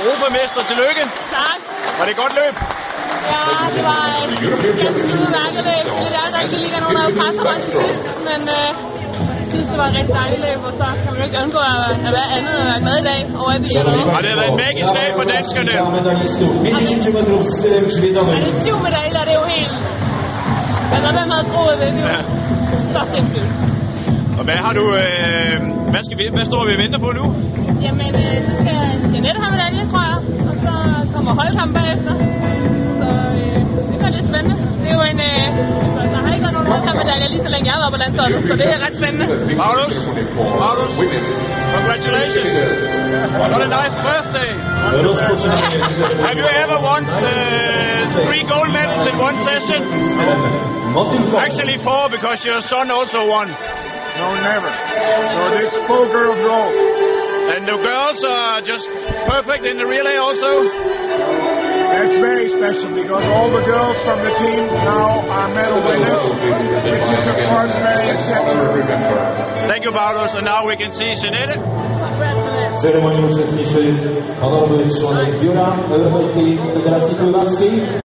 Europamester, tillykke. Tak. Var det et godt løb? Ja, det var et ganske udmærket løb. Det er der ikke lige nogen, der presser mig til sidst, men øh, jeg synes, det var et rigtig dejligt løb, og så kan man jo ikke undgå at, at være andet end at være glad i dag over at vi er. Og det har været en magisk dag for danskerne. medalistów 50 metrów stylem Ja, det er syv medaljer, det er jo helt... Jeg ved, hvem havde troet det. Det er Ja. jo så sindssygt. Og hvad har du... Øh, hvad, skal vi, hvad står vi og venter på nu? Jamen, øh, så kommer holdkamp bagefter. Så øh, det bliver lidt spændende. Det er jo en... Øh, altså, der har ikke været nogen holdkampmedaljer lige så længe jeg har været på landsholdet, så det er ret spændende. Magnus? Magnus? Congratulations. What a nice birthday. Have you ever won uh, three gold medals in one session? motylkowy. Actually four, because your son also won. No, never. So this full girl gold. And the girls are just perfect in the relay also. That's very special because all the girls from the team now are medal winners, which is of course very exceptional. Thank you, Magnus. And now we can see Jeanette. Congratulations. W ceremonii uczestniczy honorowy członek Biura Europejskiej Federacji Pływackiej